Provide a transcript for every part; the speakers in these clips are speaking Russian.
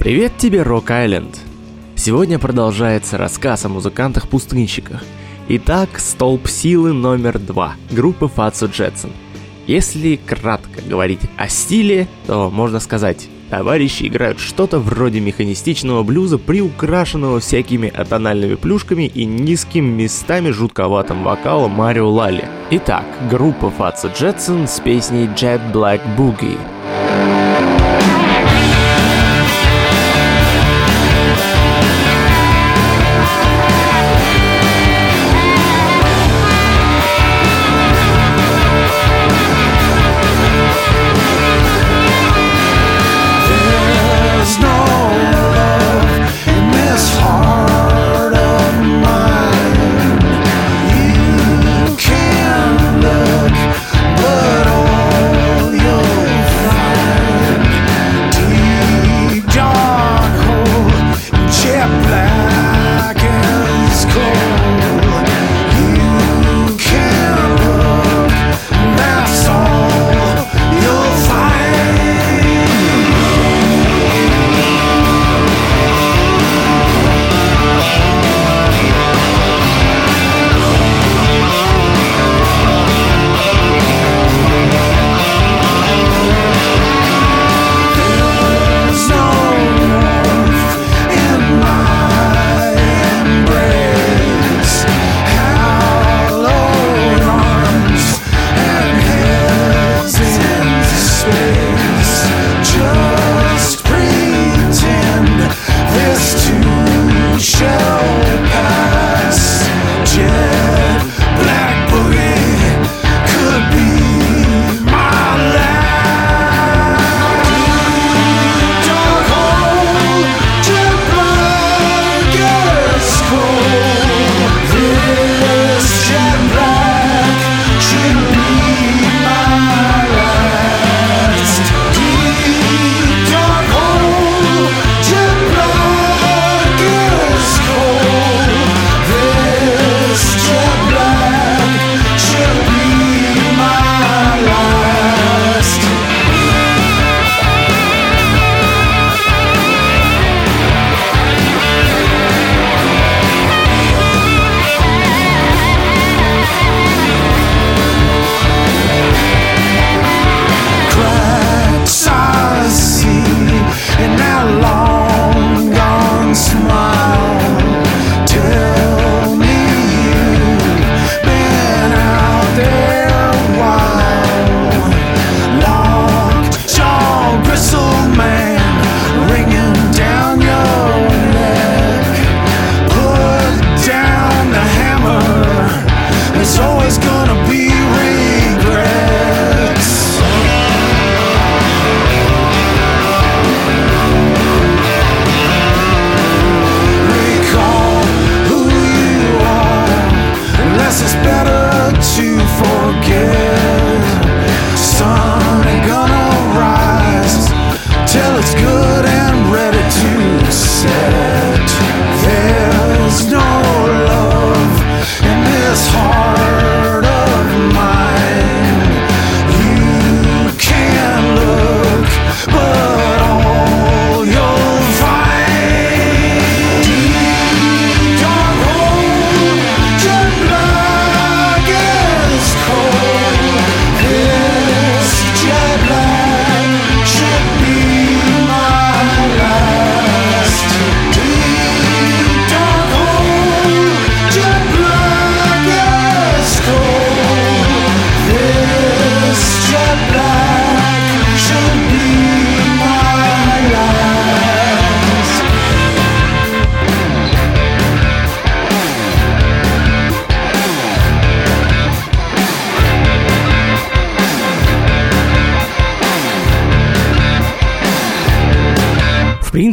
Привет тебе, Рок Айленд! Сегодня продолжается рассказ о музыкантах-пустынщиках. Итак, столб силы номер два, группы Фацу Джетсон. Если кратко говорить о стиле, то можно сказать, товарищи играют что-то вроде механистичного блюза, приукрашенного всякими атональными плюшками и низким местами жутковатым вокалом Марио Лали. Итак, группа Фацу Джетсон с песней Jet Black Boogie.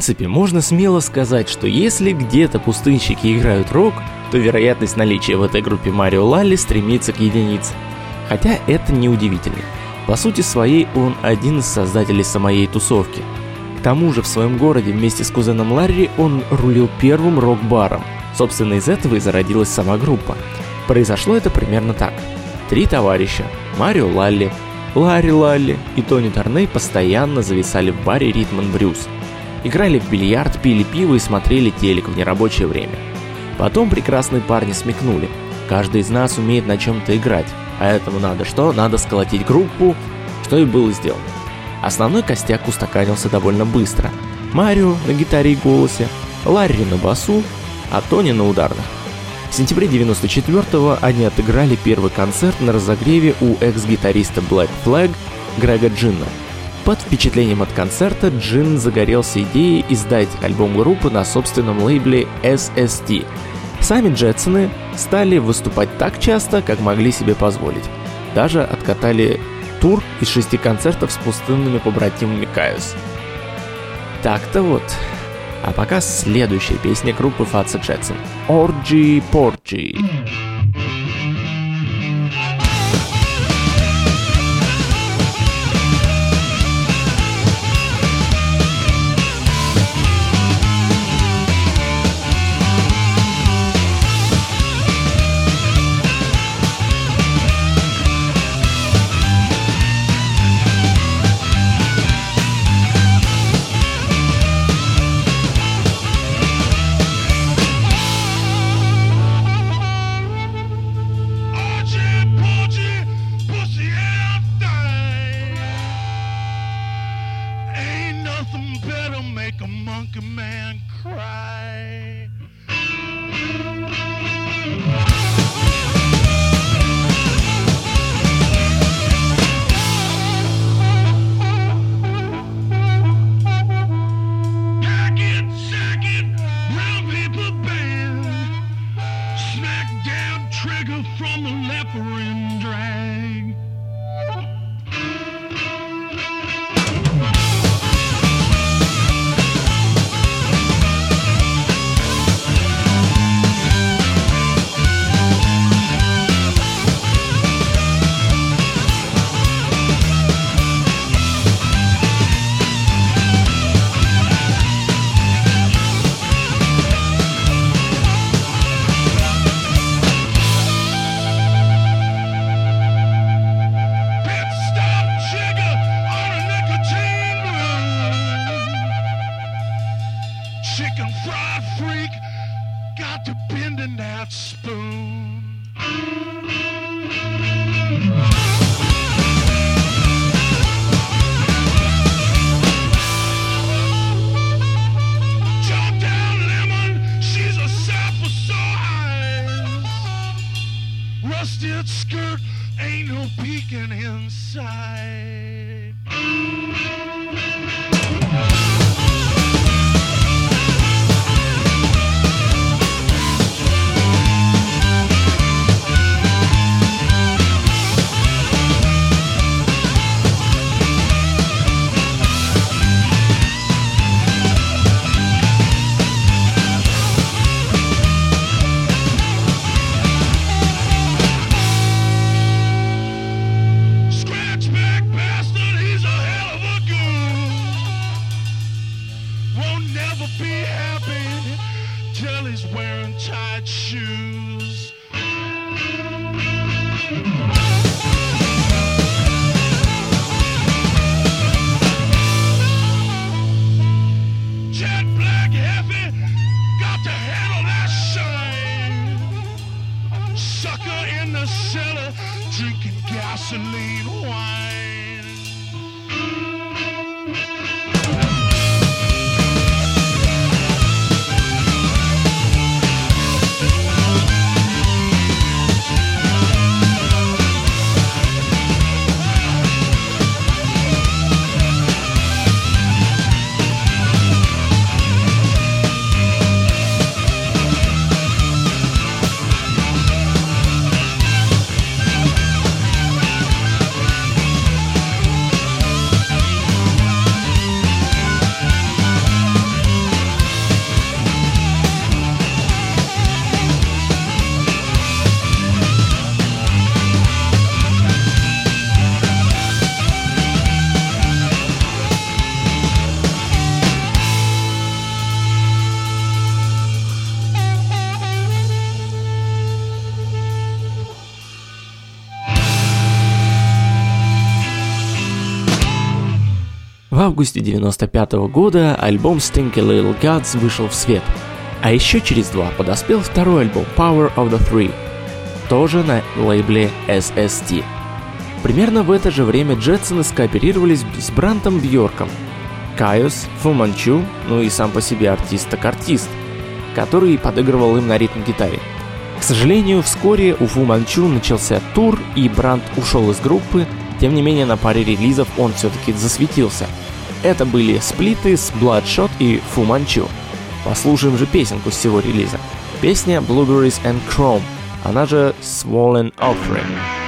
Принципе, можно смело сказать, что если где-то пустынщики играют рок, то вероятность наличия в этой группе Марио Лалли стремится к единице. Хотя это не удивительно. По сути своей он один из создателей самой тусовки. К тому же в своем городе вместе с кузеном Ларри он рулил первым рок-баром. Собственно из этого и зародилась сама группа. Произошло это примерно так. Три товарища, Марио Лалли, Ларри Лалли и Тони Торней постоянно зависали в баре Ритман Брюс – играли в бильярд, пили пиво и смотрели телек в нерабочее время. Потом прекрасные парни смекнули. Каждый из нас умеет на чем-то играть, а этому надо что? Надо сколотить группу, что и было сделано. Основной костяк устаканился довольно быстро. Марио на гитаре и голосе, Ларри на басу, а Тони на ударных. В сентябре 94-го они отыграли первый концерт на разогреве у экс-гитариста Black Flag Грега Джинна. Под впечатлением от концерта Джин загорелся идеей издать альбом группы на собственном лейбле SST. Сами Джетсоны стали выступать так часто, как могли себе позволить. Даже откатали тур из шести концертов с пустынными побратимами Кайус. Так-то вот. А пока следующая песня группы Фатса Джетсон. Орджи Порджи. monkey man cry. Августе 95 года альбом Stinky Little Gods вышел в свет. А еще через два подоспел второй альбом Power of the Three, тоже на лейбле SST. Примерно в это же время Джетсоны скооперировались с Брантом Бьорком, Кайос, Фу Манчу, ну и сам по себе артист так артист, который подыгрывал им на ритм-гитаре. К сожалению, вскоре у Фу Манчу начался тур, и Брант ушел из группы, тем не менее на паре релизов он все-таки засветился. Это были сплиты с Bloodshot и Фу Манчу. Послушаем же песенку с всего релиза. Песня Blueberries and Chrome, она же Swollen Offering.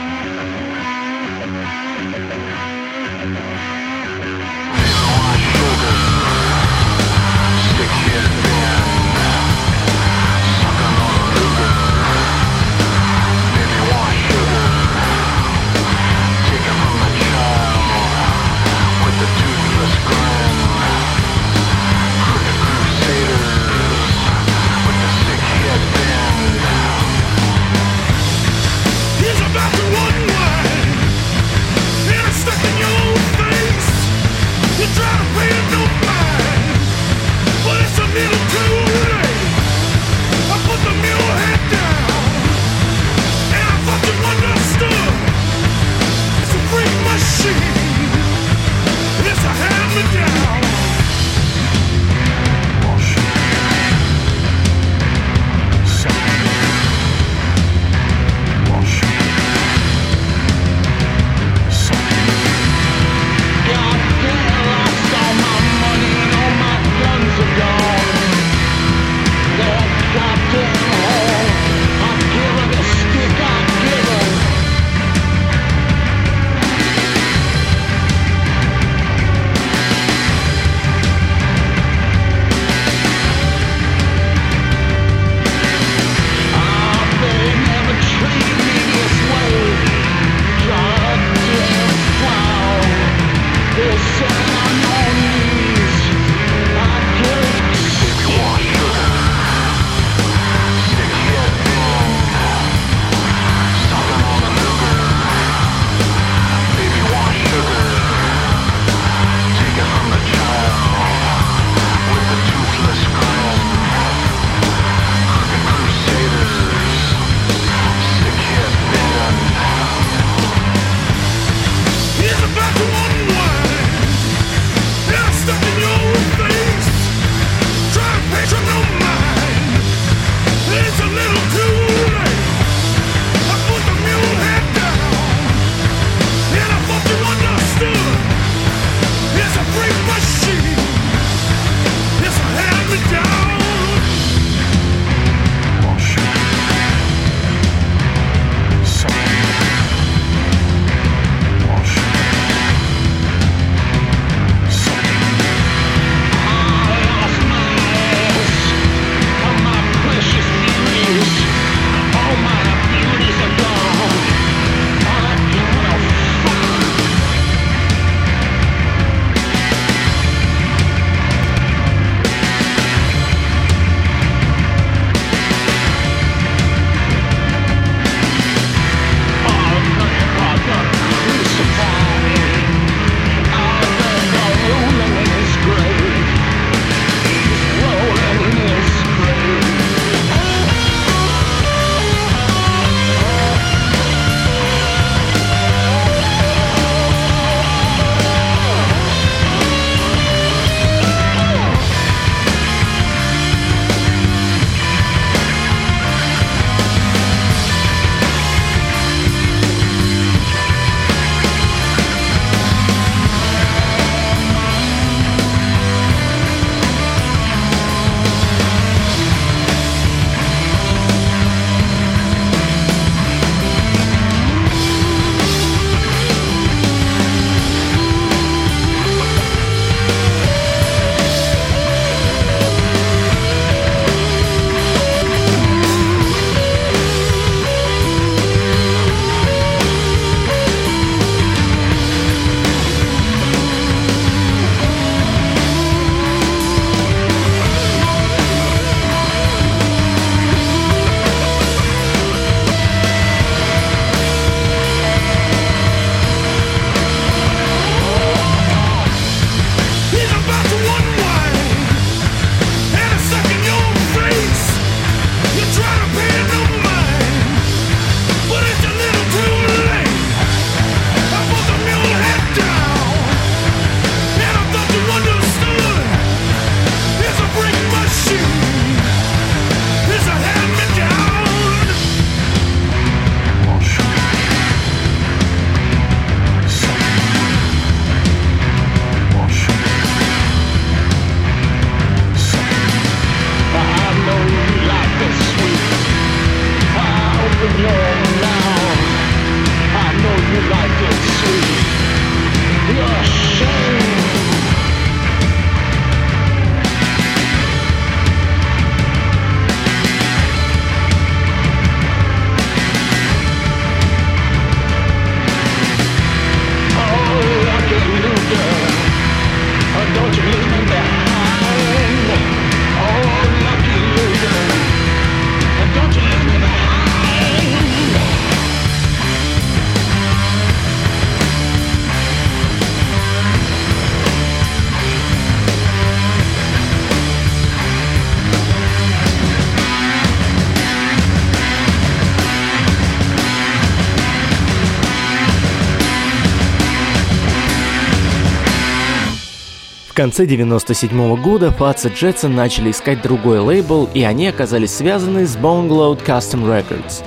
Конце 97 года Фатса Джетсон начали искать другой лейбл, и они оказались связаны с Bone Custom Records.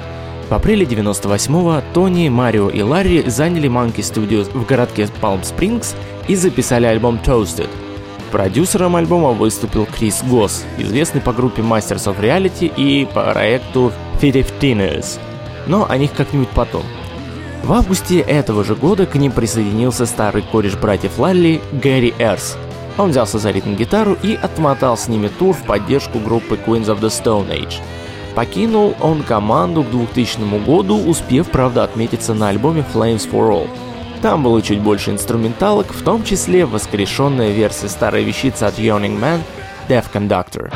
В апреле 98-го Тони, Марио и Ларри заняли Monkey Studios в городке Palm Springs и записали альбом Toasted. Продюсером альбома выступил Крис Госс, известный по группе Masters of Reality и по проекту Fifteen Но о них как-нибудь потом. В августе этого же года к ним присоединился старый кореш братьев Лалли Гэри Эрс. Он взялся за ритм-гитару и отмотал с ними тур в поддержку группы Queens of the Stone Age. Покинул он команду к 2000 году, успев, правда, отметиться на альбоме Flames for All. Там было чуть больше инструменталок, в том числе воскрешенная версия старой вещицы от Yawning Man Deaf Conductor.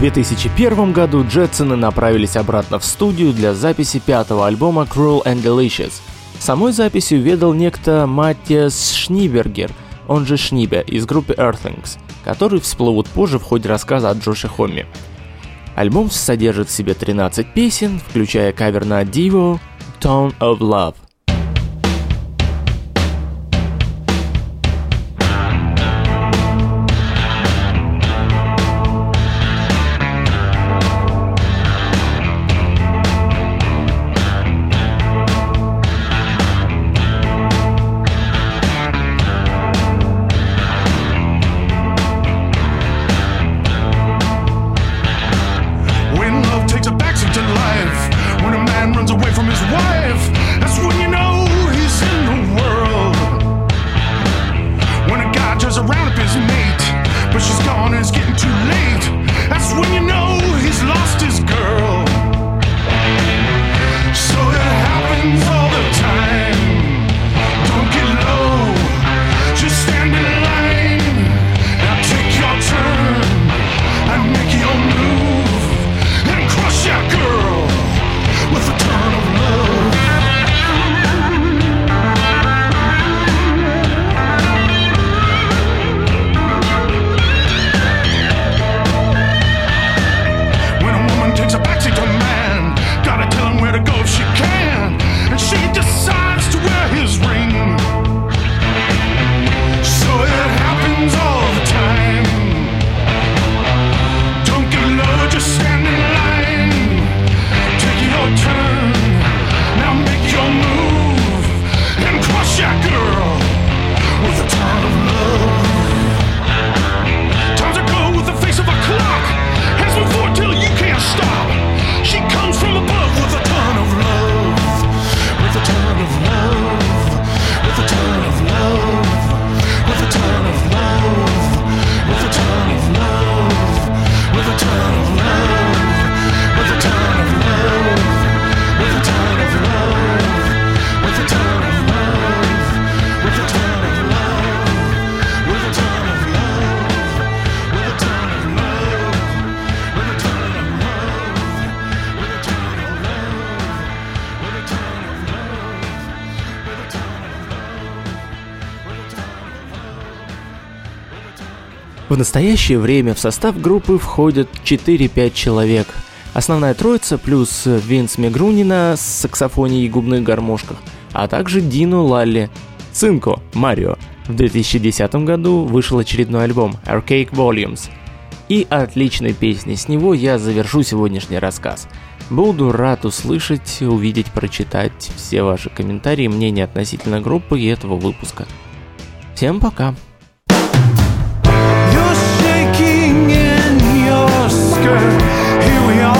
2001 году Джетсоны направились обратно в студию для записи пятого альбома Cruel and Delicious. Самой записью ведал некто Маттиас Шнибергер, он же Шнибе, из группы Earthlings, который всплывут позже в ходе рассказа от Джоша Хомми. Альбом содержит в себе 13 песен, включая кавер на Divo «Tone of Love». Настоящее время в состав группы входят 4-5 человек. Основная троица плюс Винс Мегрунина с саксофонией и губных гармошках, а также Дину Лалли, Цинко, Марио. В 2010 году вышел очередной альбом Archaic Volumes. И отличной песней с него я завершу сегодняшний рассказ. Буду рад услышать, увидеть, прочитать все ваши комментарии, мнения относительно группы и этого выпуска. Всем пока! Here we are,